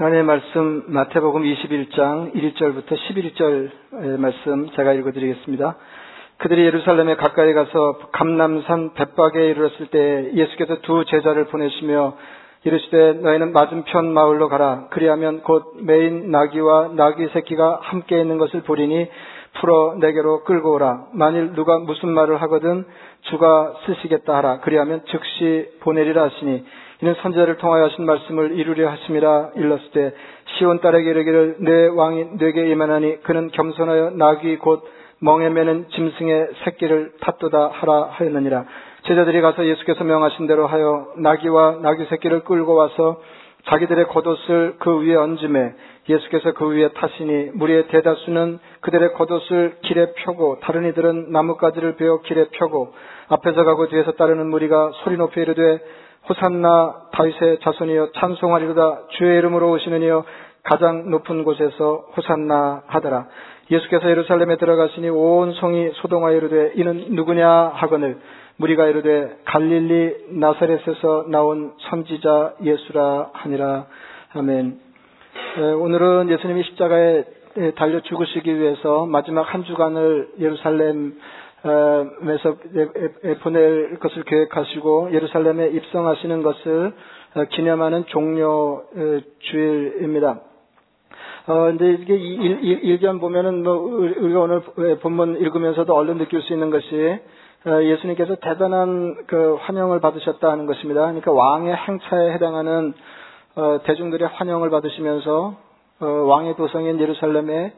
하나님의 말씀 마태복음 21장 1절부터 11절 말씀 제가 읽어드리겠습니다. 그들이 예루살렘에 가까이 가서 감남산 벳박에 이르렀을 때 예수께서 두 제자를 보내시며 이르시되 너희는 맞은편 마을로 가라. 그리하면 곧 메인 나귀와 나귀 새끼가 함께 있는 것을 보리니 풀어 내게로 끌고 오라. 만일 누가 무슨 말을 하거든 주가 쓰시겠다 하라. 그리하면 즉시 보내리라 하시니 이는 선제를 통하여 하신 말씀을 이루려 하심이라 일렀을 때 시온 딸에게 이르기를 내 왕이 내게 임하나니 그는 겸손하여 나귀 곧 멍에 매는 짐승의 새끼를 탔도다 하라 하였느니라. 제자들이 가서 예수께서 명하신 대로 하여 나귀와 나귀 새끼를 끌고 와서 자기들의 겉옷을 그 위에 얹음에 예수께서 그 위에 타시니 무리의 대다수는 그들의 겉옷을 길에 펴고 다른 이들은 나뭇가지를 베어 길에 펴고 앞에서 가고 뒤에서 따르는 무리가 소리 높여 이르되 호산나 다윗의 자손이여 찬송하리로다 주의 이름으로 오시는 이여 가장 높은 곳에서 호산나 하더라. 예수께서 예루살렘에 들어가시니 온 성이 소동하여 이르되 이는 누구냐 하거늘 무리가 이르되 갈릴리 나사렛에서 나온 선지자 예수라 하니라. 아멘. 오늘은 예수님이 십자가에 달려 죽으시기 위해서 마지막 한 주간을 예루살렘 에서 보낼 것을 계획하시고 예루살렘에 입성하시는 것을 기념하는 종료 주일입니다. 어, 근데 이게 일견 보면은 뭐 우리가 오늘 본문 읽으면서도 얼른 느낄 수 있는 것이 예수님께서 대단한 그 환영을 받으셨다 는 것입니다. 그러니까 왕의 행차에 해당하는 어, 대중들의 환영을 받으시면서 어, 왕의 도성인 예루살렘에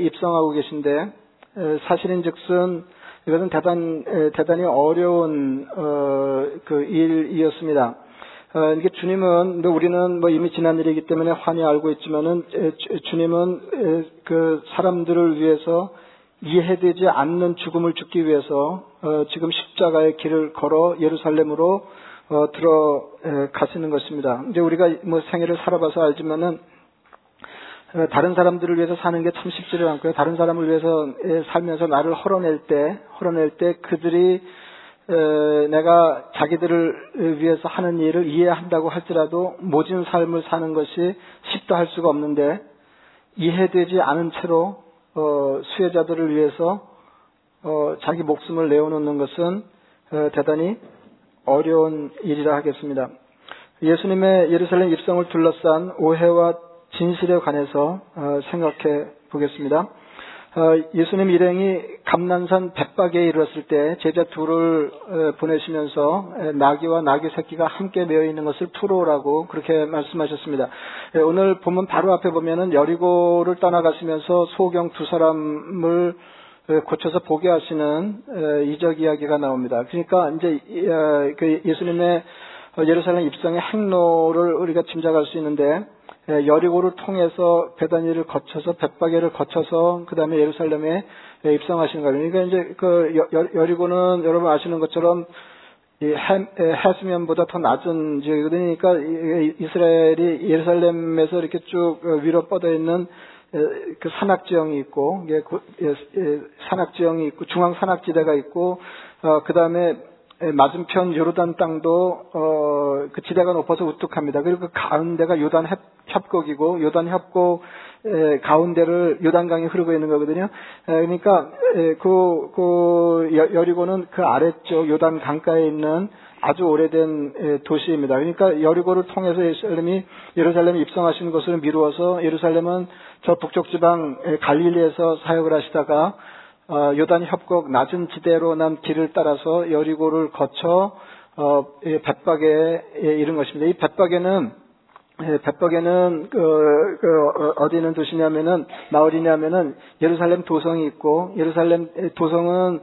입성하고 계신데 사실인즉슨 이것은 대단, 대단히 어려운, 어, 그 일이었습니다. 어, 이게 주님은, 우리는 뭐 이미 지난 일이기 때문에 환히 알고 있지만은, 주님은 그 사람들을 위해서 이해되지 않는 죽음을 죽기 위해서, 어, 지금 십자가의 길을 걸어 예루살렘으로, 어, 들어가시는 것입니다. 이제 우리가 뭐 생애를 살아봐서 알지만은, 어, 다른 사람들을 위해서 사는 게 참 쉽지를 않고요. 다른 사람을 위해서 살면서 나를 헐어낼 때, 헐어낼 때 그들이 내가 자기들을 위해서 하는 일을 이해한다고 할지라도 모진 삶을 사는 것이 쉽다 할 수가 없는데 이해되지 않은 채로 어, 수혜자들을 위해서 어, 자기 목숨을 내어놓는 것은 대단히 어려운 일이라 하겠습니다. 예수님의 예루살렘 입성을 둘러싼 오해와 진실에 관해서 어, 생각해 보겠습니다. 어, 예수님 일행이 감난산 백박에 이르렀을 때 제자 둘을 어, 보내시면서 나귀와 나귀 새끼가 함께 매어 있는 것을 풀어오라고 그렇게 말씀하셨습니다. 오늘 보면 바로 앞에 보면은 여리고를 떠나가시면서 소경 두 사람을 고쳐서 보게 하시는 이적 이야기가 나옵니다. 그러니까 이제 그 예수님의 예루살렘 입성의 행로를 우리가 짐작할 수 있는데 예, 여리고를 통해서 베다니를 거쳐서 벳바게를 거쳐서 그 다음에 예루살렘에 예, 입성하시는 거예요. 그러니까 이제 그 여 리고는 여러분 아시는 것처럼 해, 해수면보다 더 낮은 지역이거든요. 그러니까 이스라엘이 예루살렘에서 이렇게 쭉 위로 뻗어 있는 그 산악 지형이 있고, 산악 지형이 있고, 중앙 산악 지대가 있고, 어, 그 다음에 맞은편 요르단 땅도 어, 그 지대가 높아서 우뚝합니다. 그리고 그 가운데가 요단 협곡이고 요단 협곡 에, 가운데를 요단강이 흐르고 있는 거거든요. 에, 그러니까 에, 그, 그 여리고는 그 아래쪽 요단 강가에 있는 아주 오래된 도시입니다. 그러니까 여리고를 통해서 예루살렘이 예루살렘에 입성하시는 것을 미루어서 예루살렘은 저 북쪽 지방 갈릴리에서 사역을 하시다가 어, 요단 협곡 낮은 지대로 난 길을 따라서 여리고를 거쳐 어, 벳박에 이른 것입니다. 이 벳박에는 벳박에는 그, 그 어, 디는 도시냐면은 마을이냐면은 예루살렘 도성이 있고 예루살렘 도성은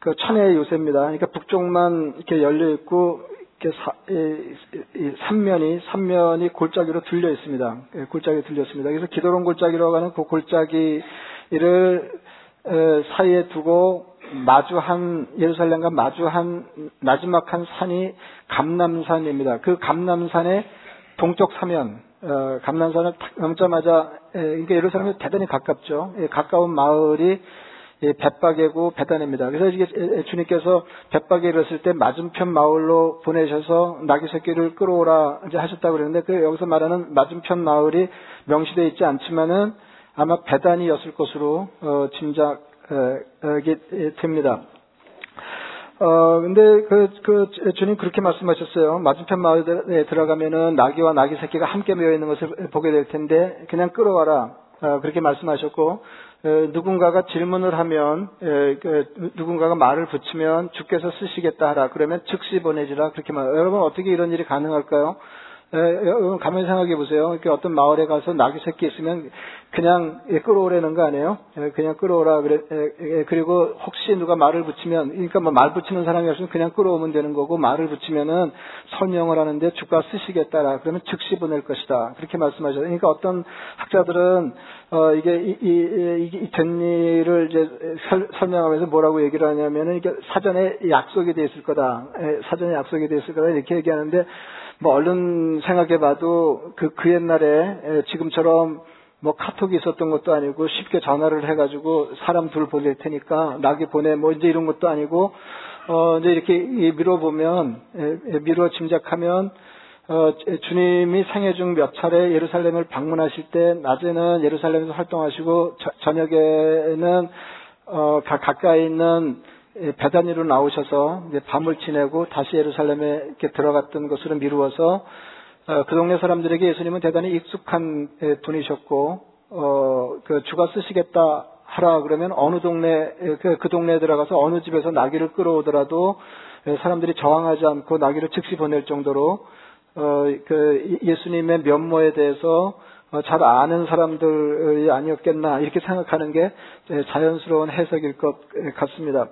그 천혜의 요새입니다. 그러니까 북쪽만 이렇게 열려 있고 이렇게 사, 이, 이, 삼면이 삼면이 골짜기로 들려 있습니다. 예, 골짜기 들렸습니다. 그래서 기도론 골짜기라고 하는 그 골짜기를 사이에 두고 마주한 예루살렘과 마주한 나지막한 산이 감남산입니다. 그 감남산의 동쪽 사면 어, 감남산을 넘자마자 그러니까 예루살렘에 대단히 가깝죠. 예, 가까운 마을이 벳바게고 베다입니다 그래서 이게 주님께서 벳바게 이었을 때 맞은편 마을로 보내셔서 나귀 새끼를 끌어오라 이제 하셨다고 그러는데 그 여기서 말하는 맞은편 마을이 명시되어 있지 않지만은 아마 베단이었을 것으로 어, 짐작이 됩니다. 어, 근데 그, 그, 주님 그렇게 말씀하셨어요. 맞은편 마을에 들어가면은 나귀와 나귀 새끼가 함께 모여 있는 것을 보게 될 텐데, 그냥 끌어와라. 어, 그렇게 말씀하셨고, 어, 누군가가 질문을 하면, 에, 그, 누군가가 말을 붙이면 주께서 쓰시겠다 하라. 그러면 즉시 보내지라. 그렇게 말, 여러분 어떻게 이런 일이 가능할까요? 여러분 가만히 생각해 보세요. 어떤 마을에 가서 나귀 새끼 있으면 그냥 끌어오라는 거 아니에요? 그냥 끌어오라 그래. 그리고 혹시 누가 말을 붙이면 그러니까 뭐 말 붙이는 사람이 없으면 그냥 끌어오면 되는 거고 말을 붙이면은 설명을 하는데 주가 쓰시겠다라 그러면 즉시 보낼 것이다. 그렇게 말씀하셨어요. 그러니까 어떤 학자들은 어 이게 이, 이, 이, 된 일을 이제 설, 설명하면서 뭐라고 얘기를 하냐면은 이게 사전에 약속이 돼 있을 거다. 사전에 약속이 돼 있을 거다 이렇게 얘기하는데 뭐 얼른 생각해 봐도 그, 그 옛날에 지금처럼 뭐 카톡이 있었던 것도 아니고 쉽게 전화를 해가지고 사람 둘 보낼 테니까 나게 보내 뭐 이제 이런 것도 아니고 어 이제 이렇게 미뤄보면 미뤄 짐작하면 어 주님이 생애 중 몇 차례 예루살렘을 방문하실 때 낮에는 예루살렘에서 활동하시고 저, 저녁에는 어 가까이 있는 배단위로 나오셔서 밤을 지내고 다시 예루살렘에 이렇게 들어갔던 것으로 미루어서 어, 그 동네 사람들에게 예수님은 대단히 익숙한 분이셨고 어, 그 주가 쓰시겠다 하라 그러면 어느 동네 그, 그 동네에 들어가서 어느 집에서 나귀를 끌어오더라도 사람들이 저항하지 않고 나귀를 즉시 보낼 정도로 어, 그 예수님의 면모에 대해서 어, 잘 아는 사람들이 아니었겠나 이렇게 생각하는 게 자연스러운 해석일 것 같습니다.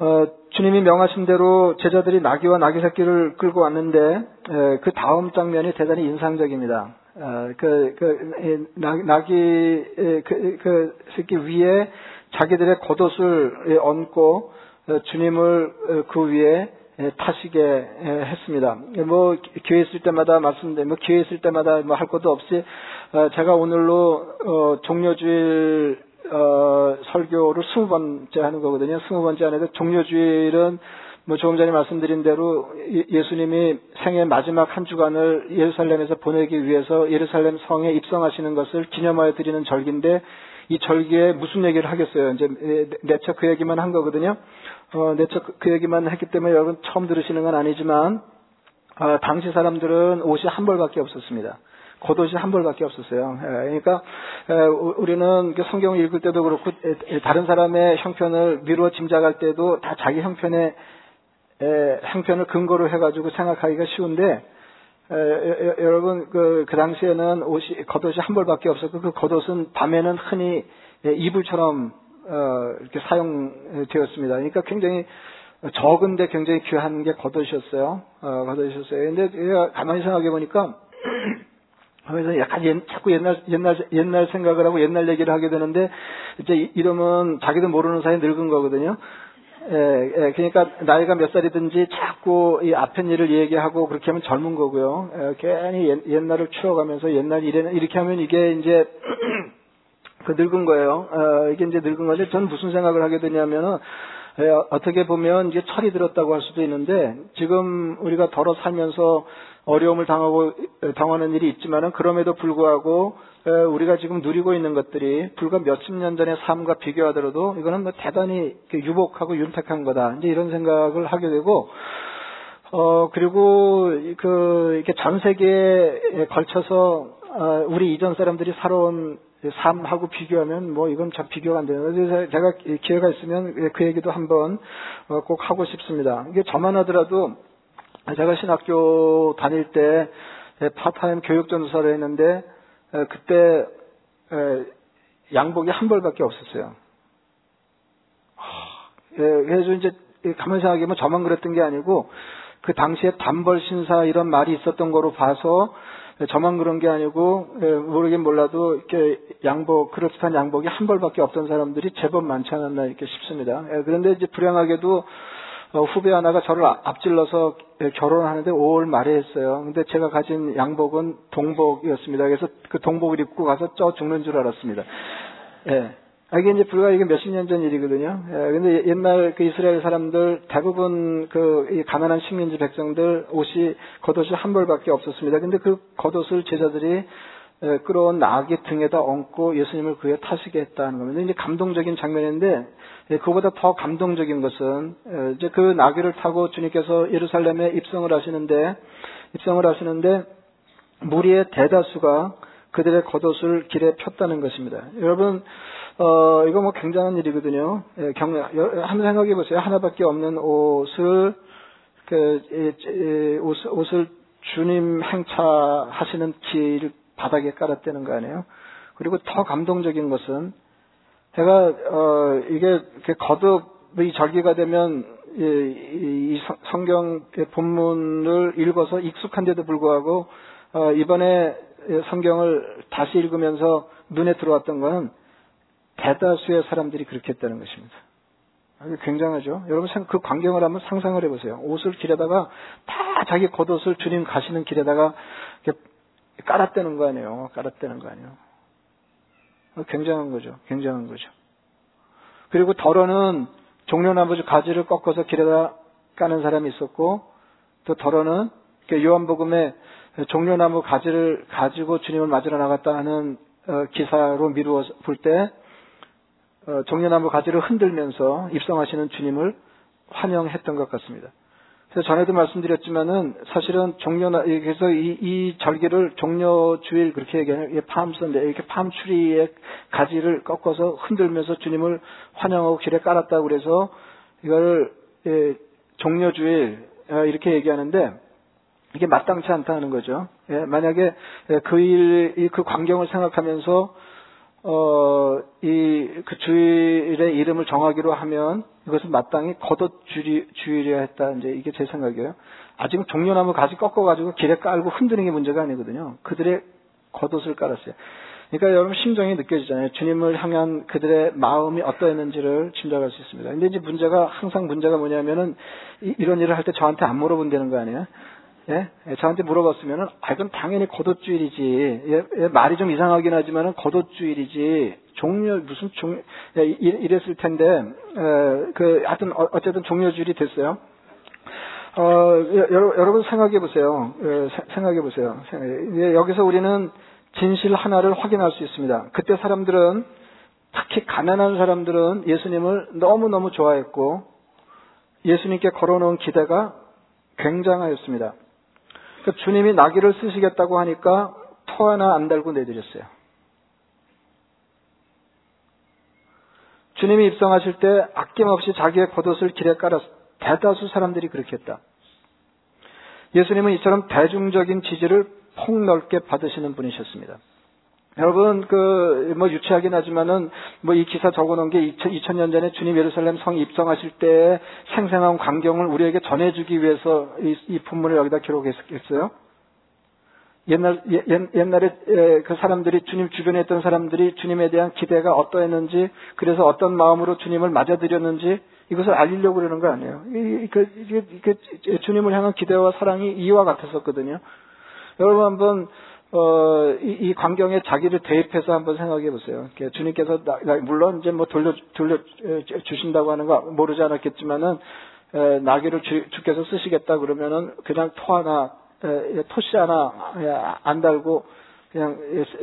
어, 주님이 명하신 대로 제자들이 나귀와 나귀 새끼를 끌고 왔는데 에, 그 다음 장면이 대단히 인상적입니다. 어, 그, 그 나귀 그, 그 새끼 위에 자기들의 겉옷을 얹고 어, 주님을 어, 그 위에 타시게 했습니다. 뭐 기회 있을 때마다 말씀드린 뭐 기회 있을 때마다 뭐 할 것도 없이 어, 제가 오늘로 어, 종료주일 어, 설교를 스무 번째 하는 거거든요. 스무 번째 하는데 종료주일은 뭐 조금 전에 말씀드린 대로 예수님이 생애 마지막 한 주간을 예루살렘에서 보내기 위해서 예루살렘 성에 입성하시는 것을 기념하여 드리는 절기인데 이 절기에 무슨 얘기를 하겠어요? 이제 내처 그 얘기만 한 거거든요. 어, 내처 그 얘기만 했기 때문에 여러분 처음 들으시는 건 아니지만 어, 당시 사람들은 옷이 한 벌밖에 없었습니다. 겉옷이 한 벌밖에 없었어요. 예, 그러니까 우리는 성경을 읽을 때도 그렇고 다른 사람의 형편을 미루어 짐작할 때도 다 자기 형편의 형편을 근거로 해가지고 생각하기가 쉬운데 여러분 그, 그 당시에는 옷이 겉옷이 한 벌밖에 없었고 그 겉옷은 밤에는 흔히 이불처럼 어, 이렇게 사용되었습니다. 그러니까 굉장히 적은데 굉장히 귀한 게 겉옷이었어요. 어, 겉옷이었어요. 근데 가만히 생각해 보니까 하면서 약간 옛, 자꾸 옛날, 옛날, 옛날 생각을 하고 옛날 얘기를 하게 되는데, 이제 이러면 자기도 모르는 사이에 늙은 거거든요. 예, 예, 그러니까 나이가 몇 살이든지 자꾸 이 앞엔 일을 얘기하고 그렇게 하면 젊은 거고요. 예, 괜히 옛, 옛날을 추억하면서 옛날 일에는 이렇게 하면 이게 이제 그 늙은 거예요. 어, 이게 이제 늙은 건데 전 무슨 생각을 하게 되냐면은 예, 어떻게 보면 이제 철이 들었다고 할 수도 있는데 지금 우리가 덜어 살면서 어려움을 당하고 당하는 일이 있지만은 그럼에도 불구하고 우리가 지금 누리고 있는 것들이 불과 몇십 년 전의 삶과 비교하더라도 이거는 뭐 대단히 유복하고 윤택한 거다. 이제 이런 생각을 하게 되고 어 그리고 그 이렇게 전 세계에 걸쳐서 어, 우리 이전 사람들이 살아온 삶하고 비교하면 뭐 이건 참 비교가 안 되는 그래서 제가 기회가 있으면 그 얘기도 한번 어, 꼭 하고 싶습니다. 이게 저만 하더라도 제가 신학교 다닐 때 파타임 교육 전도사를 했는데 그때 양복이 한 벌밖에 없었어요. 그래서 이제 가만히 생각해 보면 저만 그랬던 게 아니고 그 당시에 단벌 신사 이런 말이 있었던 거로 봐서 저만 그런 게 아니고 모르긴 몰라도 이렇게 양복 그럴듯한 양복이 한 벌밖에 없던 사람들이 제법 많지 않았나 이렇게 싶습니다. 그런데 이제 불행하게도 어, 후배 하나가 저를 앞질러서 결혼하는데 5월 말에 했어요. 근데 제가 가진 양복은 동복이었습니다. 그래서 그 동복을 입고 가서 쪄 죽는 줄 알았습니다. 예. 아, 이게 이제 불과 이게 몇십 년 전 일이거든요. 예, 근데 옛날 그 이스라엘 사람들 대부분 그 가난한 식민지 백성들 옷이 겉옷이 한 벌밖에 없었습니다. 근데 그 겉옷을 제자들이 예, 끌어온 나귀 등에다 얹고 예수님을 그에 타시게 했다는 겁니다. 이제 감동적인 장면인데 예, 그보다 더 감동적인 것은 예, 이제 그 나귀를 타고 주님께서 예루살렘에 입성을 하시는데 입성을 하시는데 무리의 대다수가 그들의 겉옷을 길에 폈다는 것입니다. 여러분 어, 이거 뭐 굉장한 일이거든요. 예, 경, 한번 생각해 보세요. 하나밖에 없는 옷을, 그, 예, 옷, 옷을 주님 행차하시는 길 바닥에 깔았다는 거 아니에요? 그리고 더 감동적인 것은, 제가, 어, 이게, 거듭이 절기가 되면, 이, 이 성경 본문을 읽어서 익숙한데도 불구하고, 어, 이번에 성경을 다시 읽으면서 눈에 들어왔던 것은 대다수의 사람들이 그렇게 했다는 것입니다. 굉장하죠. 여러분 그 광경을 한번 상상을 해보세요. 옷을 길에다가 다 자기 겉옷을 주님 가시는 길에다가 깔았다는 거 아니에요. 깔았다는 거 아니에요. 굉장한 거죠. 굉장한 거죠. 그리고 덜어는 종려나무 가지를 꺾어서 길에다 까는 사람이 있었고 또 덜어는 요한복음에 종려나무 가지를 가지고 주님을 맞으러 나갔다 하는 어, 기사로 미루어 볼때 어, 종려나무 가지를 흔들면서 입성하시는 주님을 환영했던 것 같습니다. 그래서 전에도 말씀드렸지만은 사실은 종려나 그래서 이, 이 절기를 종려 주일 그렇게 얘기하는 팜선데 이렇게 팜추리의 가지를 꺾어서 흔들면서 주님을 환영하고 길에 깔았다고 그래서 이걸 예, 종려 주일 어, 이렇게 얘기하는데 이게 마땅치 않다는 거죠. 예, 만약에 그 일, 그 광경을 생각하면서 어, 이, 그 주일의 이름을 정하기로 하면 이것은 마땅히 주일이어야 했다. 이제 이게 제 생각이에요. 아직은 종려나무 가지 꺾어가지고 길에 깔고 흔드는 게 문제가 아니거든요. 그들의 겉옷을 깔았어요. 그러니까 여러분 심정이 느껴지잖아요. 주님을 향한 그들의 마음이 어떠했는지를 짐작할 수 있습니다. 근데 이제 문제가 항상 문제가 뭐냐면은 이, 런 일을 할 때 저한테 안 물어본다는 거 아니에요? 예? 예? 저한테 물어봤으면은, 아, 이건 당연히 겉옷주일이지. 예, 예, 말이 좀 이상하긴 하지만은 겉옷주일이지. 종료, 무슨 종, 예, 이랬을 텐데, 에, 그, 하여튼, 어, 어쨌든 종료주일이 됐어요. 어, 여러, 여러 분 생각해 보세요. 예, 생각해 보세요. 예, 여기서 우리는 진실 하나를 확인할 수 있습니다. 그때 사람들은, 특히 가난한 사람들은 예수님을 너무너무 좋아했고, 예수님께 걸어놓은 기대가 굉장하였습니다. 그 주님이 나귀를 쓰시겠다고 하니까 토 하나 안 달고 내드렸어요. 주님이 입성하실 때 아낌없이 자기의 겉옷을 길에 깔아 대다수 사람들이 그렇게 했다. 예수님은 이처럼 대중적인 지지를 폭넓게 받으시는 분이셨습니다. 여러분 그 뭐 유치하긴 하지만은 뭐 이 기사 적어놓은 게 2000, 년 전에 주님 예루살렘 성 입성하실 때 생생한 광경을 우리에게 전해주기 위해서 이, 이 본문을 여기다 기록했어요. 옛날 옛, 옛날에 그 사람들이 주님 주변에 있던 사람들이 주님에 대한 기대가 어떠했는지 그래서 어떤 마음으로 주님을 맞아들였는지 이것을 알리려고 그러는 거 아니에요. 이, 그, 이, 주님을 향한 기대와 사랑이 이와 같았었거든요. 여러분 한번 어, 이, 이 광경에 자기를 대입해서 한번 생각해 보세요. 주님께서 물론 이제 뭐 돌려 돌려 주신다고 하는 거 모르지 않았겠지만은 에, 나귀를 주, 주께서 쓰시겠다 그러면은 그냥 토 하나 에, 토시 하나 에, 안 달고 그냥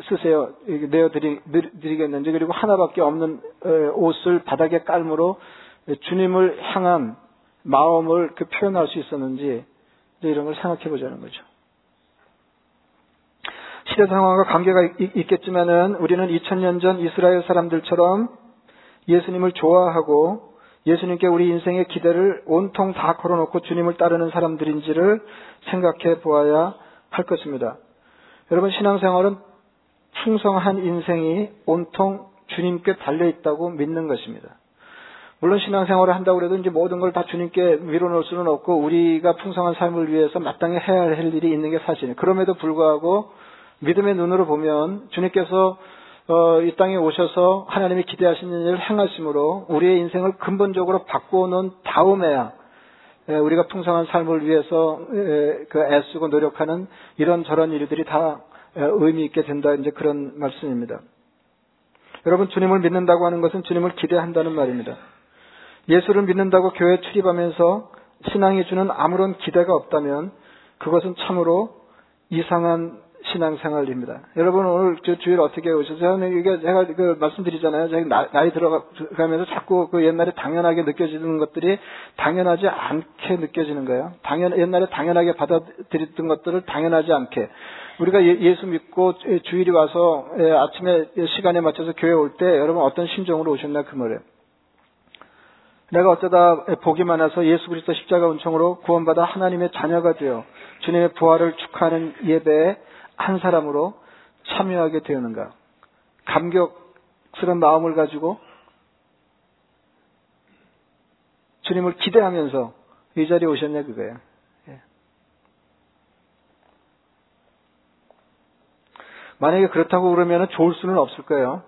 쓰세요. 내어드리겠는지 그리고 하나밖에 없는 옷을 바닥에 깔므로 주님을 향한 마음을 그 표현할 수 있었는지 이런 걸 생각해 보자는 거죠. 시대 상황과 관계가 있, 겠지만은 우리는 2000년 전 이스라엘 사람들처럼 예수님을 좋아하고 예수님께 우리 인생의 기대를 온통 다 걸어놓고 주님을 따르는 사람들인지를 생각해 보아야 할 것입니다. 여러분 신앙생활은 충성한 인생이 온통 주님께 달려 있다고 믿는 것입니다. 물론 신앙생활을 한다고 해도 이제 모든 걸 다 주님께 밀어놓을 수는 없고 우리가 풍성한 삶을 위해서 마땅히 해야 할 일이 있는 게 사실이에요. 그럼에도 불구하고 믿음의 눈으로 보면 주님께서 어, 이 땅에 오셔서 하나님이 기대하시는 일을 행하심으로 우리의 인생을 근본적으로 바꾸는 다음에야 에, 우리가 풍성한 삶을 위해서 에, 그 애쓰고 노력하는 이런 저런 일들이 다 에, 의미 있게 된다 이제 그런 말씀입니다. 여러분 주님을 믿는다고 하는 것은 주님을 기대한다는 말입니다. 예수를 믿는다고 교회 출입하면서 신앙이 주는 아무런 기대가 없다면 그것은 참으로 이상한 신앙생활입니다. 여러분 오늘 저 주일 어떻게 오셨어요? 이게 제가 그 말씀드리잖아요. 제가 나이 들어가면서 자꾸 그 옛날에 당연하게 느껴지는 것들이 당연하지 않게 느껴지는 거예요. 당연 옛날에 당연하게 받아들였던 것들을 당연하지 않게 우리가 예, 수 믿고 주일이 와서 예, 아침에 시간에 맞춰서 교회 올 때 여러분 어떤 심정으로 오셨나 그 말이에요. 내가 어쩌다 복이 많아서 예수 그리스도 십자가 은총으로 구원받아 하나님의 자녀가 되어 주님의 부활을 축하하는 예배에 한 사람으로 참여하게 되었는가? 감격스러운 마음을 가지고 주님을 기대하면서 이 자리에 오셨냐 그거예요. 예. 만약에 그렇다고 그러면 좋을 수는 없을 거예요.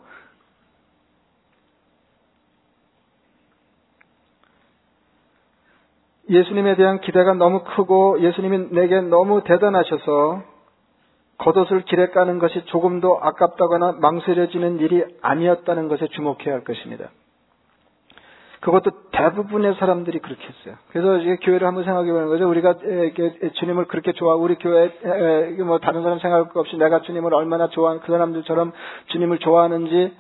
예수님에 대한 기대가 너무 크고 예수님이 내게 너무 대단하셔서 겉옷을 길에 까는 것이 조금도 아깝다거나 망설여지는 일이 아니었다는 것에 주목해야 할 것입니다. 그것도 대부분의 사람들이 그렇게 했어요. 그래서 이제 교회를 한번 생각해 보는 거죠. 우리가 주님을 그렇게 좋아하고 우리 교회 뭐 다른 사람 생각할 것 없이 내가 주님을 얼마나 좋아하는 그 사람들처럼 주님을 좋아하는지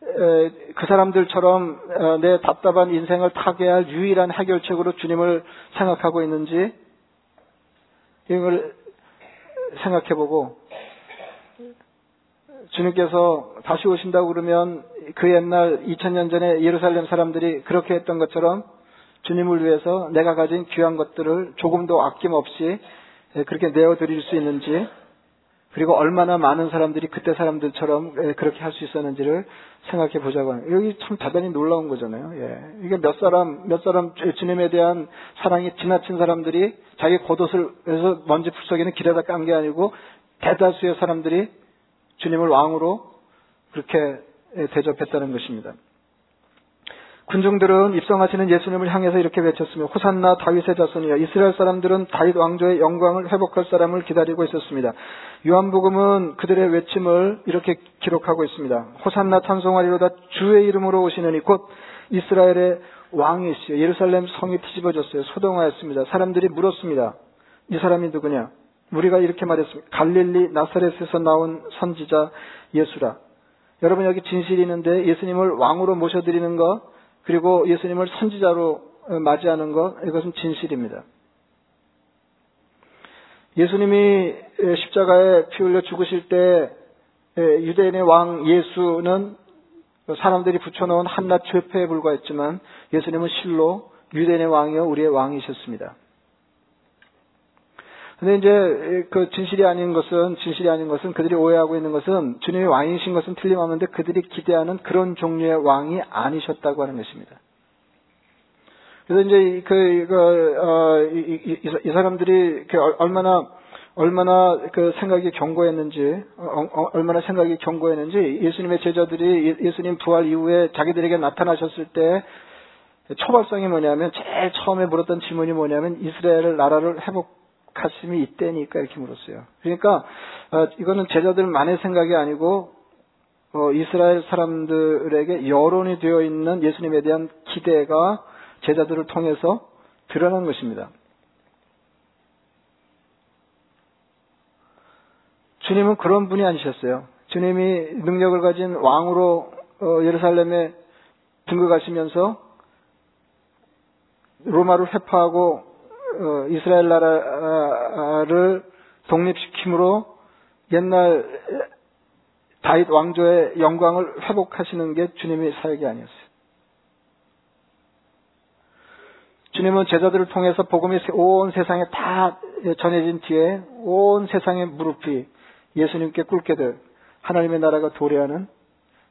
그 사람들처럼 어, 내 답답한 인생을 타개할 유일한 해결책으로 주님을 생각하고 있는지 이걸 생각해보고 주님께서 다시 오신다고 그러면 그 옛날 2000년 전에 예루살렘 사람들이 그렇게 했던 것처럼 주님을 위해서 내가 가진 귀한 것들을 조금도 아낌없이 그렇게 내어드릴 수 있는지 그리고 얼마나 많은 사람들이 그때 사람들처럼 그렇게 할 수 있었는지를 생각해 보자고 하는 여기 참 대단히 놀라운 거잖아요. 예. 이게 몇 사람 몇 사람 주님에 대한 사랑이 지나친 사람들이 자기 겉옷을 해서 먼지 풀썩이는 길에다 깐 게 아니고 대다수의 사람들이 주님을 왕으로 그렇게 대접했다는 것입니다. 군중들은 입성하시는 예수님을 향해서 이렇게 외쳤으며 호산나 다윗의 자손이여 이스라엘 사람들은 다윗 왕조의 영광을 회복할 사람을 기다리고 있었습니다. 요한복음은 그들의 외침을 이렇게 기록하고 있습니다. 호산나 찬송하리로다 주의 이름으로 오시느니 곧 이스라엘의 왕이시여 예루살렘 성이 뒤집어졌어요. 소동하였습니다. 사람들이 물었습니다. 이 사람이 누구냐? 우리가 이렇게 말했습니다. 갈릴리 나사렛에서 나온 선지자 예수라. 여러분 여기 진실이 있는데 예수님을 왕으로 모셔드리는 것 그리고 예수님을 선지자로 맞이하는 것, 이것은 진실입니다. 예수님이 십자가에 피 흘려 죽으실 때 유대인의 왕 예수는 사람들이 붙여놓은 한낱 죄패에 불과했지만 예수님은 실로 유대인의 왕이요 우리의 왕이셨습니다. 근데 이제 그 진실이 아닌 것은 진실이 아닌 것은 그들이 오해하고 있는 것은 주님이 왕이신 것은 틀림없는데 그들이 기대하는 그런 종류의 왕이 아니셨다고 하는 것입니다. 그래서 이제 그, 그 어, 이, 이, 이, 사람들이 그 얼마나 얼마나 그 생각이 견고했는지 어, 어, 얼마나 생각이 견고했는지 예수님의 제자들이 예수님 부활 이후에 자기들에게 나타나셨을 때 초발성이 뭐냐면 제일 처음에 물었던 질문이 뭐냐면 이스라엘 나라를 회복 가슴이 이때니까 이렇게 물었어요. 그러니까 어, 이거는 제자들만의 생각이 아니고 어, 이스라엘 사람들에게 여론이 되어 있는 예수님에 대한 기대가 제자들을 통해서 드러난 것입니다. 주님은 그런 분이 아니셨어요. 주님이 능력을 가진 왕으로 어, 예루살렘에 등극하시면서 로마를 회파하고 어, 이스라엘 나라를 독립시킴으로 옛날 다윗 왕조의 영광을 회복하시는 게 주님의 사역이 아니었어요. 주님은 제자들을 통해서 복음이 온 세상에 다 전해진 뒤에 온 세상의 무릎이 예수님께 꿇게 될 하나님의 나라가 도래하는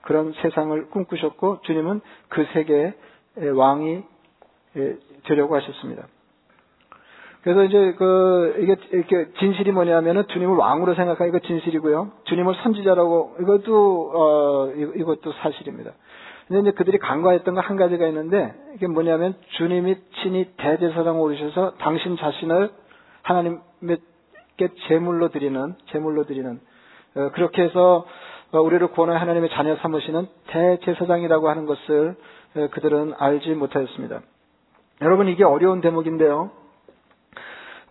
그런 세상을 꿈꾸셨고 주님은 그 세계의 왕이 되려고 하셨습니다. 그래서 이제 그 이게 이렇게 진실이 뭐냐면은 주님을 왕으로 생각하니까 진실이고요. 주님을 선지자라고 이것도 어 이것도 사실입니다. 근데 이제 그들이 간과했던 거 한 가지가 있는데 이게 뭐냐면 주님이 친히 대제사장 오르셔서 당신 자신을 하나님께 제물로 드리는 제물로 드리는 어, 그렇게 해서 어, 우리를 구원한 하나님의 자녀 삼으시는 대제사장이라고 하는 것을 그들은 알지 못하였습니다. 여러분 이게 어려운 대목인데요.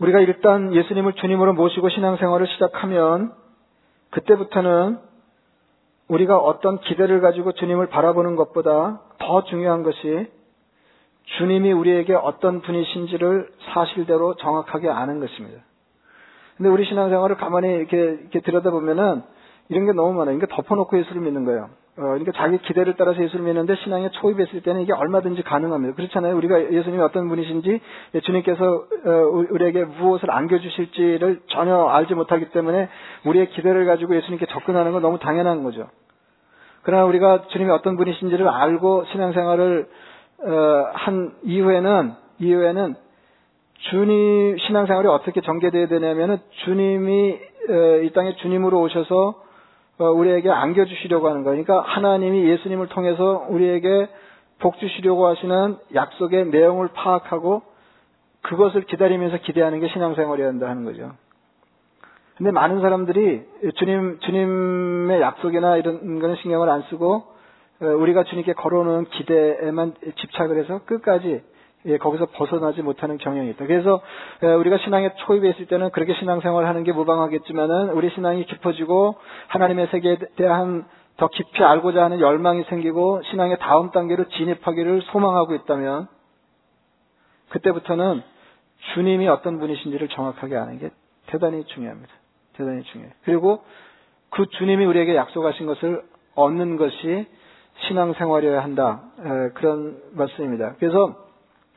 우리가 일단 예수님을 주님으로 모시고 신앙생활을 시작하면 그때부터는 우리가 어떤 기대를 가지고 주님을 바라보는 것보다 더 중요한 것이 주님이 우리에게 어떤 분이신지를 사실대로 정확하게 아는 것입니다. 근데 우리 신앙생활을 가만히 이렇게, 이렇게 들여다보면은 이런 게 너무 많아요. 그러니까 덮어놓고 예수를 믿는 거예요. 어, 그러니까 자기 기대를 따라서 예수를 믿는데 신앙에 초입했을 때는 이게 얼마든지 가능합니다. 그렇잖아요. 우리가 예수님이 어떤 분이신지 주님께서 어, 우리에게 무엇을 안겨주실지를 전혀 알지 못하기 때문에 우리의 기대를 가지고 예수님께 접근하는 건 너무 당연한 거죠. 그러나 우리가 주님이 어떤 분이신지를 알고 신앙생활을 어, 한 이후에는 이후에는 주님 신앙생활이 어떻게 전개되어야 되냐면은 주님이 이 땅에 주님으로 오셔서 어, 우리에게 안겨주시려고 하는 거예요. 그러니까 하나님이 예수님을 통해서 우리에게 복 주시려고 하시는 약속의 내용을 파악하고 그것을 기다리면서 기대하는 게 신앙생활이어야 한다 하는 거죠. 근데 많은 사람들이 주님, 주님의 약속이나 이런 거는 신경을 안 쓰고 어, 우리가 주님께 걸어오는 기대에만 집착을 해서 끝까지 예, 거기서 벗어나지 못하는 경향이 있다. 그래서 우리가 신앙에 초입해 있을 때는 그렇게 신앙생활을 하는 게 무방하겠지만은 우리 신앙이 깊어지고 하나님의 세계에 대한 더 깊이 알고자 하는 열망이 생기고 신앙의 다음 단계로 진입하기를 소망하고 있다면 그때부터는 주님이 어떤 분이신지를 정확하게 아는 게 대단히 중요합니다. 대단히 중요해요. 그리고 그 주님이 우리에게 약속하신 것을 얻는 것이 신앙생활이어야 한다. 그런 말씀입니다. 그래서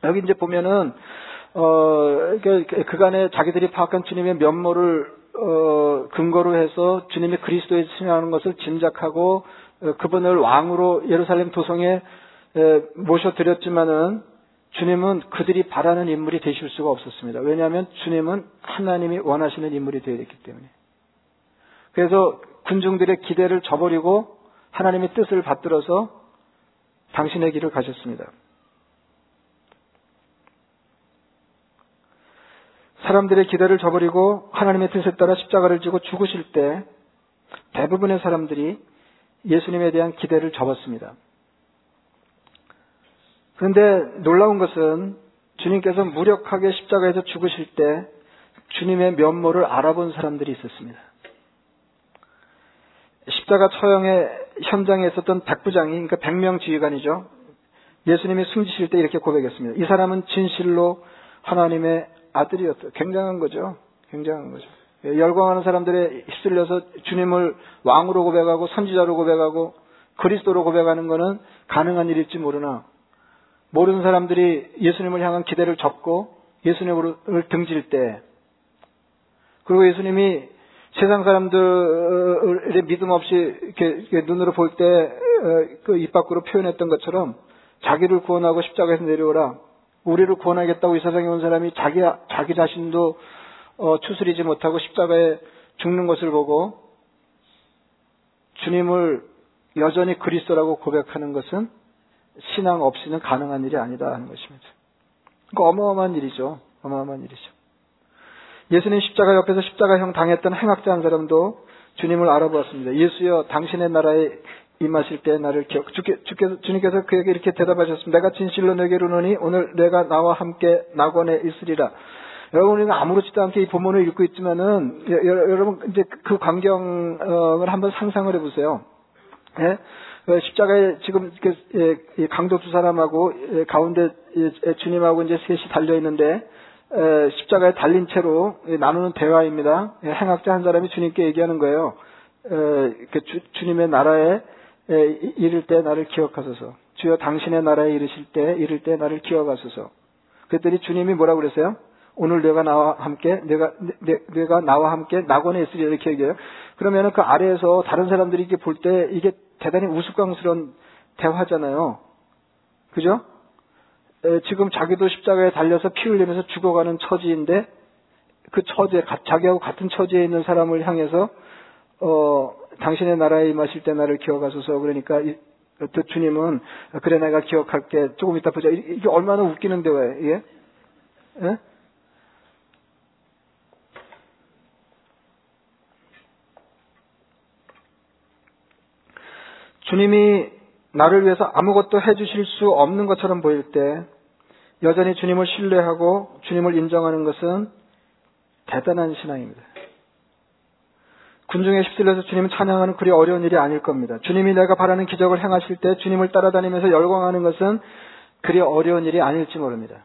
여기 이제 보면은 어 그간에 자기들이 파악한 주님의 면모를 어, 근거로 해서 주님이 그리스도에 신하는 것을 짐작하고 어, 그분을 왕으로 예루살렘 도성에 에, 모셔드렸지만은 주님은 그들이 바라는 인물이 되실 수가 없었습니다. 왜냐하면 주님은 하나님이 원하시는 인물이 되어야 됐기 때문에. 그래서 군중들의 기대를 저버리고 하나님의 뜻을 받들어서 당신의 길을 가셨습니다. 사람들의 기대를 저버리고 하나님의 뜻에 따라 십자가를 지고 죽으실 때 대부분의 사람들이 예수님에 대한 기대를 접었습니다. 그런데 놀라운 것은 주님께서 무력하게 십자가에서 죽으실 때 주님의 면모를 알아본 사람들이 있었습니다. 십자가 처형의 현장에 있었던 백부장이, 그러니까 백명 지휘관이죠. 예수님이 숨지실 때 이렇게 고백했습니다. 이 사람은 진실로 하나님의 아들이었다. 굉장한 거죠. 굉장한 거죠. 예, 열광하는 사람들의 휩쓸려서 주님을 왕으로 고백하고 선지자로 고백하고 그리스도로 고백하는 것은 가능한 일일지 모르나 모르는 사람들이 예수님을 향한 기대를 접고 예수님을 등질 때 그리고 예수님이 세상 사람들의 믿음 없이 이렇게, 눈으로 볼 때 그입 어, 밖으로 표현했던 것처럼 자기를 구원하고 십자가에서 내려오라 우리를 구원하겠다고 이 세상에 온 사람이 자기, 자기 자신도 어, 추스리지 못하고 십자가에 죽는 것을 보고 주님을 여전히 그리스도라고 고백하는 것은 신앙 없이는 가능한 일이 아니다 하는 것입니다. 그러니까 어마어마한 일이죠. 어마어마한 일이죠. 예수님 십자가 옆에서 십자가형 당했던 행악자 한 사람도 주님을 알아보았습니다. 예수여 당신의 나라에 임하실 때 나를 기억, 주께, 주께서, 주님께서 그에게 이렇게 대답하셨습니다. 내가 진실로 내게 이르노니 오늘 내가 나와 함께 낙원에 있으리라. 여러분, 우리는 아무렇지도 않게 이 본문을 읽고 있지만은, 여, 러분 이제 그 광경을 한번 상상을 해보세요. 예? 어, 십자가에 지금 예, 강도 두 사람하고 예, 가운데 주님하고 이제 셋이 달려 있는데 십자가에 달린 채로 나누는 대화입니다. 행악자 한 사람이 주님께 얘기하는 거예요. 주 님의 나라에 이를 때 나를 기억하소서. 주여 당신의 나라에 이르실 때 이를 때 나를 기억하소서. 그랬더니 주님이 뭐라고 그랬어요? 오늘 내가 나와 함께 내가 내, 가 나와 함께 낙원에 있으리 이렇게 얘기해요. 그러면은 그 아래에서 다른 사람들이 이게 볼 때 이게 대단히 우스꽝스러운 대화잖아요. 그죠? 에, 지금 자기도 십자가에 달려서 피 흘리면서 죽어가는 처지인데 그 처지에 자기하고 같은 처지에 있는 사람을 향해서 어 당신의 나라에 임하실 때 나를 기억하소서 그러니까 또 주님은 그래 내가 기억할게 조금 이따 보자 이게 얼마나 웃기는 데 왜 예? 예? 주님이 나를 위해서 아무것도 해주실 수 없는 것처럼 보일 때 여전히 주님을 신뢰하고 주님을 인정하는 것은 대단한 신앙입니다. 군중에 휩쓸려서 주님을 찬양하는 그리 어려운 일이 아닐 겁니다. 주님이 내가 바라는 기적을 행하실 때 주님을 따라다니면서 열광하는 것은 그리 어려운 일이 아닐지 모릅니다.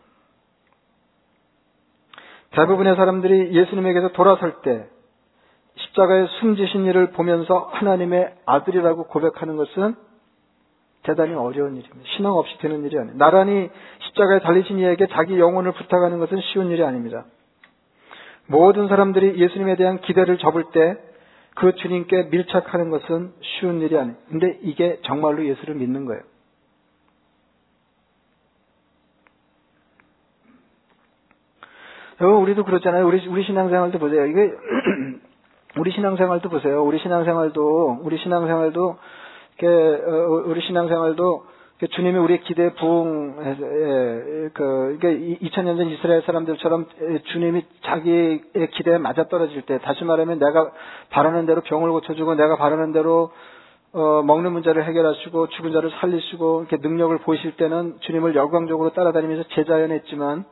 대부분의 사람들이 예수님에게서 돌아설 때 십자가에 숨지신 일을 보면서 하나님의 아들이라고 고백하는 것은 대단히 어려운 일입니다. 신앙 없이 되는 일이 아니에요. 나란히 십자가에 달리신 이에게 자기 영혼을 부탁하는 것은 쉬운 일이 아닙니다. 모든 사람들이 예수님에 대한 기대를 접을 때 그 주님께 밀착하는 것은 쉬운 일이 아니에요. 근데 이게 정말로 예수를 믿는 거예요. 여러분, 우리도 그렇잖아요. 우리, 우리 신앙생활도 보세요. 이게, 우리 신앙생활도 보세요. 우리 신앙생활도, 우리 신앙생활도, 어, 우리 신앙생활도 주님이 우리의 기대에 부응해서, 예, 그, 이게 2000년 전 이스라엘 사람들처럼 주님이 자기의 기대에 맞아 떨어질 때, 다시 말하면 내가 바라는 대로 병을 고쳐주고, 내가 바라는 대로, 어, 먹는 문제를 해결하시고, 죽은 자를 살리시고, 이렇게 능력을 보이실 때는 주님을 열광적으로 따라다니면서 제자연했지만,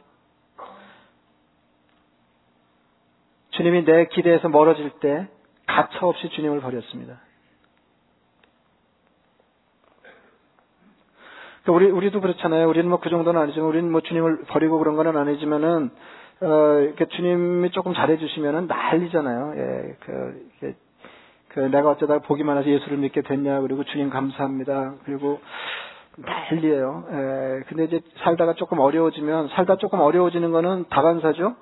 주님이 내 기대에서 멀어질 때 가차 없이 주님을 버렸습니다. 그러니까 우리 우리도 그렇잖아요. 우리는 뭐 그 정도는 아니지만 우리는 뭐 주님을 버리고 그런 건 아니지만은 어 이렇게 주님이 조금 잘해 주시면은 난리잖아요. 예. 그, 이렇게, 그 내가 어쩌다 보기만 해서 예수를 믿게 됐냐 그리고 주님 감사합니다. 그리고 난리예요. 예. 근데 이제 살다가 조금 어려워지면 살다 조금 어려워지는 거는 다반사죠.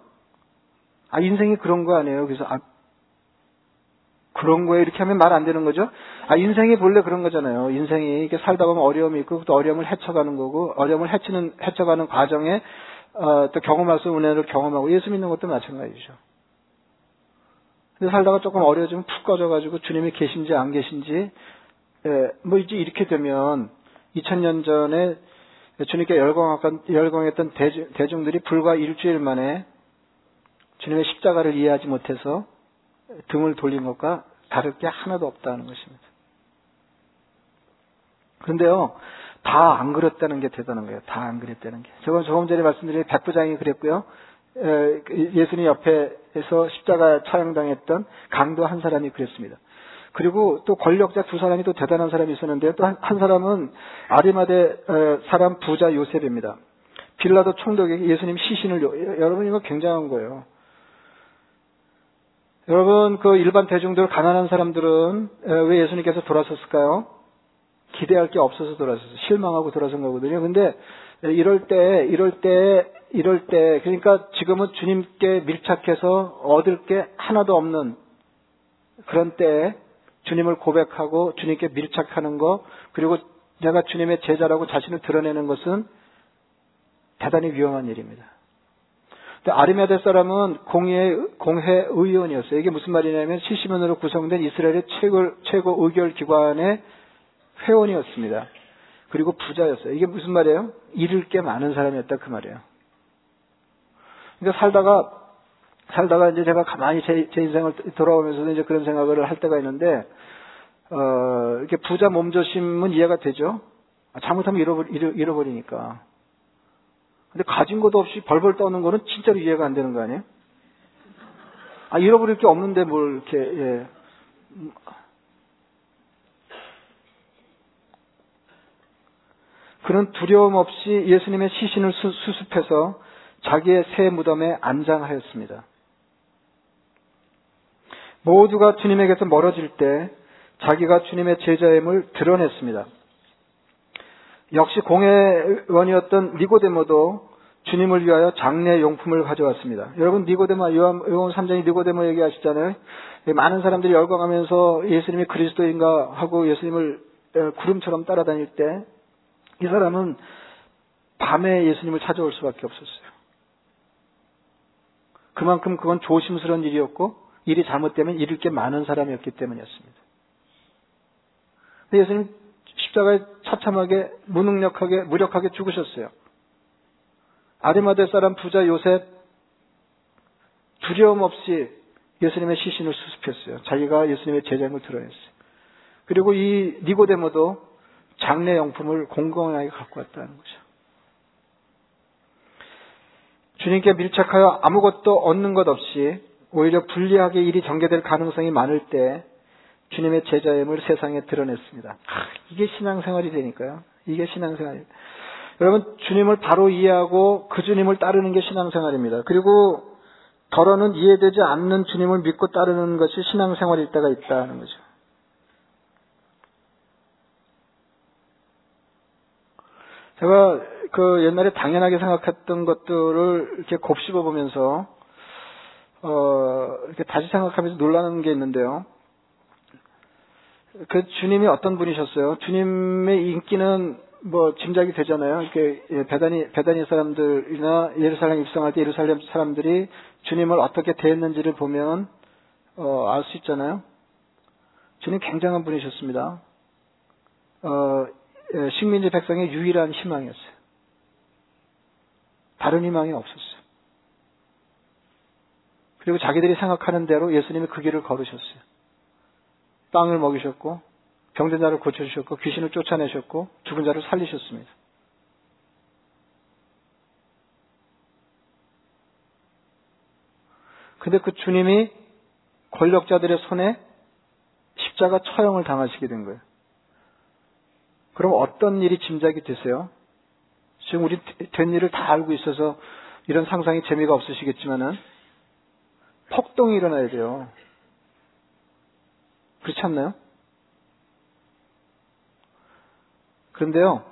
아, 인생이 그런 거 아니에요. 그래서, 아, 그런 거에 이렇게 하면 말 안 되는 거죠? 아, 인생이 본래 그런 거잖아요. 인생이 이렇게 살다 보면 어려움이 있고, 또 어려움을 헤쳐가는 거고, 어려움을 헤치는, 헤쳐가는 과정에, 어, 또 경험할 수 있는 은혜를 경험하고, 예수 믿는 것도 마찬가지죠. 근데 살다가 조금 어려워지면 푹 꺼져가지고, 주님이 계신지 안 계신지, 예, 뭐 이제 이렇게 되면, 2000년 전에 주님께 열광했던, 열광했던 대중, 들이 불과 일주일 만에 주님의 십자가를 이해하지 못해서 등을 돌린 것과 다를 게 하나도 없다는 것입니다. 그런데요, 다 안 그랬다는 게 대단한 거예요. 다 안 그랬다는 게. 저건 조금 전에 말씀드린 백부장이 그랬고요. 그 예수님 옆에서 십자가 차양당했던 강도 한 사람이 그랬습니다. 그리고 또 권력자 두 사람이 또 대단한 사람이 있었는데요. 또한 사람은 아리마대 사람 부자 요셉입니다. 빌라도 총독에게 예수님 시신을 여러분 이거 굉장한 거예요. 여러분, 그 일반 대중들, 가난한 사람들은 왜 예수님께서 돌아섰을까요? 기대할 게 없어서 돌아섰어요. 실망하고 돌아선 거거든요. 근데 이럴 때, 이럴 때, 이럴 때, 그러니까 지금은 주님께 밀착해서 얻을 게 하나도 없는 그런 때에 주님을 고백하고 주님께 밀착하는 거, 그리고 내가 주님의 제자라고 자신을 드러내는 것은 대단히 위험한 일입니다. 아리메데 사람은 공회, 공회 의원이었어요. 이게 무슨 말이냐면 70년으로 구성된 이스라엘의 최고, 최고 의결 기관의 회원이었습니다. 그리고 부자였어요. 이게 무슨 말이에요? 잃을 게 많은 사람이었다 그 말이에요. 그러니까 살다가 살다가 이제 제가 가만히 제, 제 인생을 돌아오면서도 이제 그런 생각을 할 때가 있는데 어, 이렇게 부자 몸조심은 이해가 되죠. 잘못하면 잃어버리, 잃어버리니까. 근데 가진 것도 없이 벌벌 떠는 거는 진짜로 이해가 안 되는 거 아니에요? 아, 잃어버릴 게 없는데 뭘 이렇게, 예. 그런 두려움 없이 예수님의 시신을 수, 수습해서 자기의 새 무덤에 안장하였습니다. 모두가 주님에게서 멀어질 때 자기가 주님의 제자임을 드러냈습니다. 역시 공회원이었던 니고데모도 주님을 위하여 장례 용품을 가져왔습니다. 여러분 니고데모 요한, 요한 3장이 니고데모 얘기하시잖아요. 많은 사람들이 열광하면서 예수님이 그리스도인가 하고 예수님을 구름처럼 따라다닐 때 이 사람은 밤에 예수님을 찾아올 수밖에 없었어요. 그만큼 그건 조심스러운 일이었고 일이 잘못되면 잃을 게 많은 사람이었기 때문이었습니다. 예수님 십자가에 처참하게 무능력하게 무력하게 죽으셨어요. 아리마대 사람 부자 요셉 두려움 없이 예수님의 시신을 수습했어요. 자기가 예수님의 제자임을 드러냈어요. 그리고 이 니고데모도 장례 용품을 공공하게 갖고 왔다는 거죠. 주님께 밀착하여 아무것도 얻는 것 없이 오히려 불리하게 일이 전개될 가능성이 많을 때 주님의 제자임을 세상에 드러냈습니다. 아, 이게 신앙생활이 되니까요. 이게 신앙생활입니다. 여러분, 주님을 바로 이해하고 그 주님을 따르는 게 신앙생활입니다. 그리고 더러는 이해되지 않는 주님을 믿고 따르는 것이 신앙생활일 때가 있다는 거죠. 제가 그 옛날에 당연하게 생각했던 것들을 이렇게 곱씹어 보면서 어 이렇게 다시 생각하면서 놀라는 게 있는데요. 그 주님이 어떤 분이셨어요? 주님의 인기는 뭐 짐작이 되잖아요. 예, 배단이 배단이 사람들이나 예루살렘 입성할 때 예루살렘 사람들이 주님을 어떻게 대했는지를 보면 어, 알 수 있잖아요. 주님 굉장한 분이셨습니다. 어, 예, 식민지 백성의 유일한 희망이었어요. 다른 희망이 없었어요. 그리고 자기들이 생각하는 대로 예수님이 그 길을 걸으셨어요. 땅을 먹이셨고, 병든 자를 고쳐주셨고, 귀신을 쫓아내셨고, 죽은 자를 살리셨습니다. 근데 그 주님이 권력자들의 손에 십자가 처형을 당하시게 된 거예요. 그럼 어떤 일이 짐작이 되세요? 지금 우리 된 일을 다 알고 있어서 이런 상상이 재미가 없으시겠지만은 폭동이 일어나야 돼요. 그렇지 않나요? 그런데요,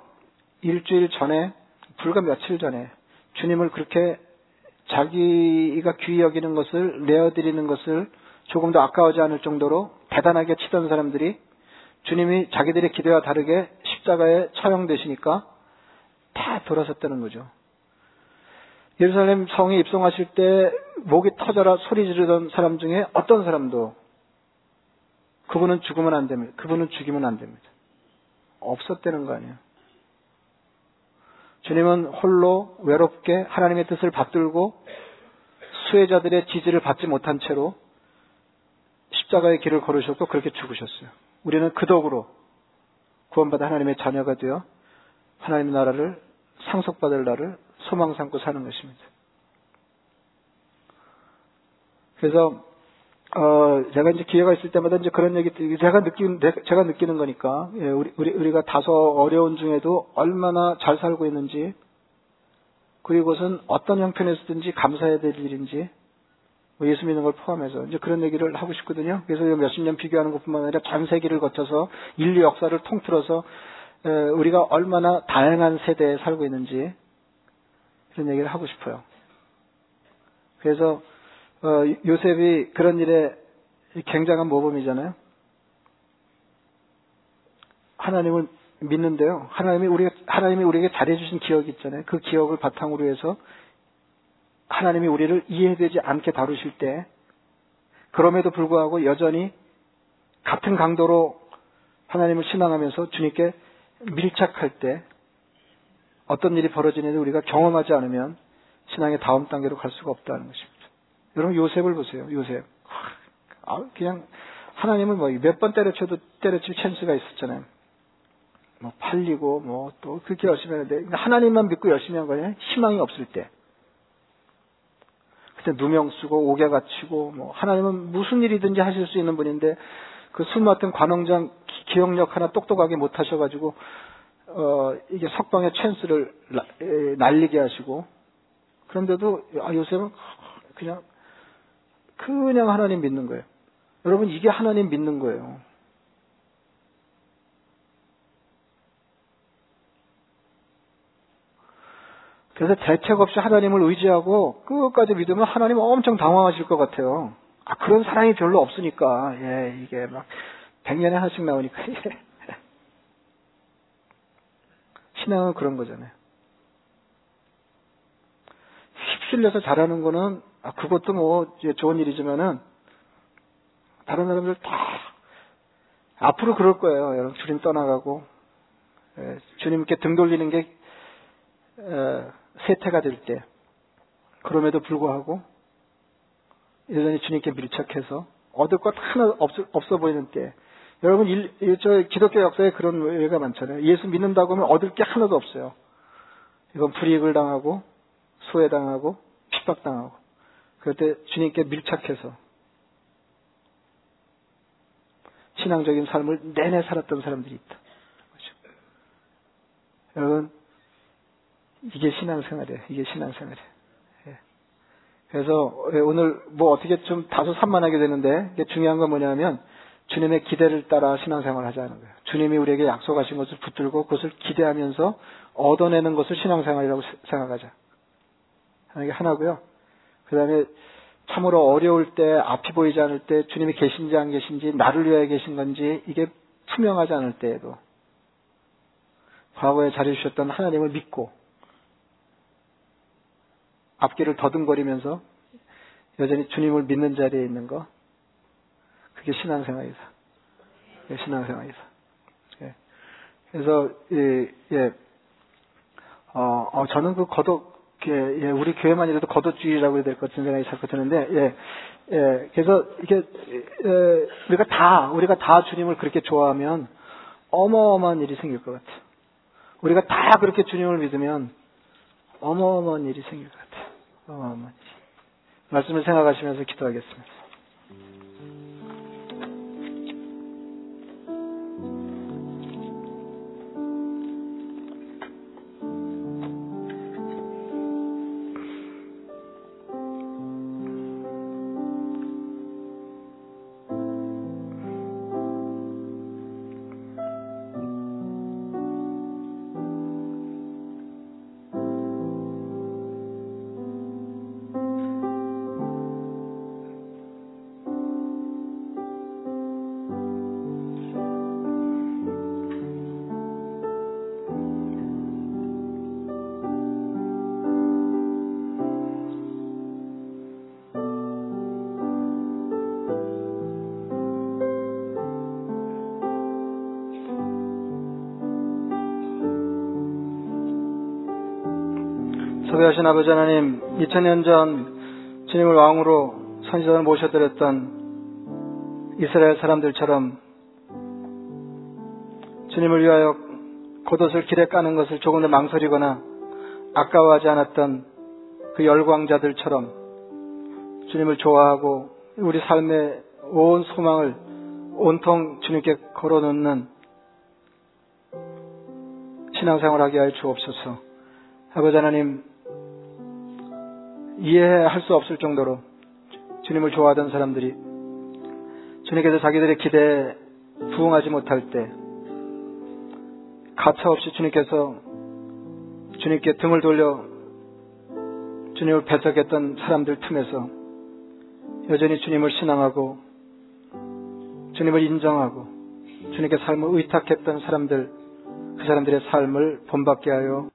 일주일 전에, 불과 며칠 전에, 주님을 그렇게 자기가 귀히 여기는 것을 내어드리는 것을 조금 더 아까워지 않을 정도로 대단하게 치던 사람들이 주님이 자기들의 기대와 다르게 십자가에 처형되시니까 다 돌아섰다는 거죠. 예루살렘 성에 입성하실 때 목이 터져라 소리 지르던 사람 중에 어떤 사람도 그분은 죽으면 안 됩니다. 그분은 죽이면 안 됩니다. 없었다는 거 아니에요. 주님은 홀로 외롭게 하나님의 뜻을 받들고 수혜자들의 지지를 받지 못한 채로 십자가의 길을 걸으셨고 그렇게 죽으셨어요. 우리는 그 덕으로 구원받아 하나님의 자녀가 되어 하나님의 나라를 상속받을 날을 소망 삼고 사는 것입니다. 그래서 어 제가 이제 기회가 있을 때마다 이제 그런 얘기 제가 느끼는 제가 느끼는 거니까 예, 우리 우리 우리가 다소 어려운 중에도 얼마나 잘 살고 있는지 그리고 그것은 어떤 형편에서든지 감사해야 될 일인지 뭐 예수 믿는 걸 포함해서 이제 그런 얘기를 하고 싶거든요. 그래서 몇십 년 비교하는 것 뿐만 아니라 전 세기를 거쳐서 인류 역사를 통틀어서 우리가 얼마나 다양한 세대에 살고 있는지 그런 얘기를 하고 싶어요. 그래서 어, 요셉이 그런 일에 굉장한 모범이잖아요. 하나님을 믿는데요. 하나님이 우리 하나님이 우리에게 잘해주신 기억이 있잖아요. 그 기억을 바탕으로 해서 하나님이 우리를 이해되지 않게 다루실 때 그럼에도 불구하고 여전히 같은 강도로 하나님을 신앙하면서 주님께 밀착할 때 어떤 일이 벌어지는지 우리가 경험하지 않으면 신앙의 다음 단계로 갈 수가 없다는 것입니다. 여러분 요셉을 보세요. 요셉. 아, 그냥 하나님을 뭐 몇 번 때려쳐도 때려칠 찬스가 있었잖아요. 뭐 팔리고 뭐 또 그렇게 열심히 하는데 하나님만 믿고 열심히 한 거냐? 희망이 없을 때. 그때 누명 쓰고 옥에 갇히고 뭐 하나님은 무슨 일이든지 하실 수 있는 분인데 그 술 맡은 관원장 기억력 하나 똑똑하게 못 하셔가지고 어 이게 석방의 찬스를 날리게 하시고 그런데도 아 요셉은 그냥 그냥 하나님 믿는 거예요. 여러분 이게 하나님 믿는 거예요. 그래서 대책 없이 하나님을 의지하고 끝까지 믿으면 하나님 엄청 당황하실 것 같아요. 아, 그런 사랑이 별로 없으니까, 예, 이게 막, 백년에 하나씩 나오니까, 예. 신앙은 그런 거잖아요. 휩쓸려서 잘하는 거는, 아, 그것도 뭐, 좋은 일이지만은, 다른 사람들 다, 앞으로 그럴 거예요. 여러분, 주님 떠나가고, 예, 주님께 등 돌리는 게, 어, 세태가 될 때, 그럼에도 불구하고 여전히 주님께 밀착해서 얻을 것 하나 없어, 없어 보이는 때 여러분, 일, 저 기독교 역사에 그런 예가 많잖아요. 예수 믿는다고 하면 얻을 게 하나도 없어요. 이건 불이익을 당하고, 소외당하고, 핍박당하고. 그럴 때 주님께 밀착해서 신앙적인 삶을 내내 살았던 사람들이 있다. 여러분, 이게 신앙생활이에요. 이게 신앙생활이에요. 예. 그래서 오늘 뭐 어떻게 좀 다소 산만하게 되는데 중요한 건 뭐냐면 주님의 기대를 따라 신앙생활 을 하자는 거예요. 주님이 우리에게 약속하신 것을 붙들고 그것을 기대하면서 얻어내는 것을 신앙생활이라고 생각하자. 하는 게 하나고요. 그 다음에 참으로 어려울 때, 앞이 보이지 않을 때, 주님이 계신지 안 계신지, 나를 위하여 계신 건지, 이게 투명하지 않을 때에도, 과거에 잘해주셨던 하나님을 믿고, 앞길을 더듬거리면서, 여전히 주님을 믿는 자리에 있는 거, 그게 신앙생활이다. 예, 신앙생활이다. 예. 그래서, 예, 예, 어, 어, 저는 그 거독, 예, 예, 우리 교회만이라도 거듭주의라고 해야 될 것 같은 생각이 자꾸 드는데, 예, 예, 그래서 이게, 예, 우리가 다, 우리가 다 주님을 그렇게 좋아하면 어마어마한 일이 생길 것 같아요. 우리가 다 그렇게 주님을 믿으면 어마어마한 일이 생길 것 같아요. 어마어마한 일. 말씀을 생각하시면서 기도하겠습니다. 소배하신 아버지 하나님, 2000년 전 주님을 왕으로 선지자를 모셔드렸던 이스라엘 사람들처럼 주님을 위하여 겉옷을 길에 까는 것을 조금 더 망설이거나 아까워하지 않았던 그 열광자들처럼 주님을 좋아하고 우리 삶의 온 소망을 온통 주님께 걸어놓는 신앙생활하게 하여 주옵소서. 아버지 하나님, 이해할 수 없을 정도로 주님을 좋아하던 사람들이 주님께서 자기들의 기대에 부응하지 못할 때 가차없이 주님께서 주님께 등을 돌려 주님을 배석했던 사람들 틈에서 여전히 주님을 신앙하고 주님을 인정하고 주님께 삶을 의탁했던 사람들 그 사람들의 삶을 본받게 하여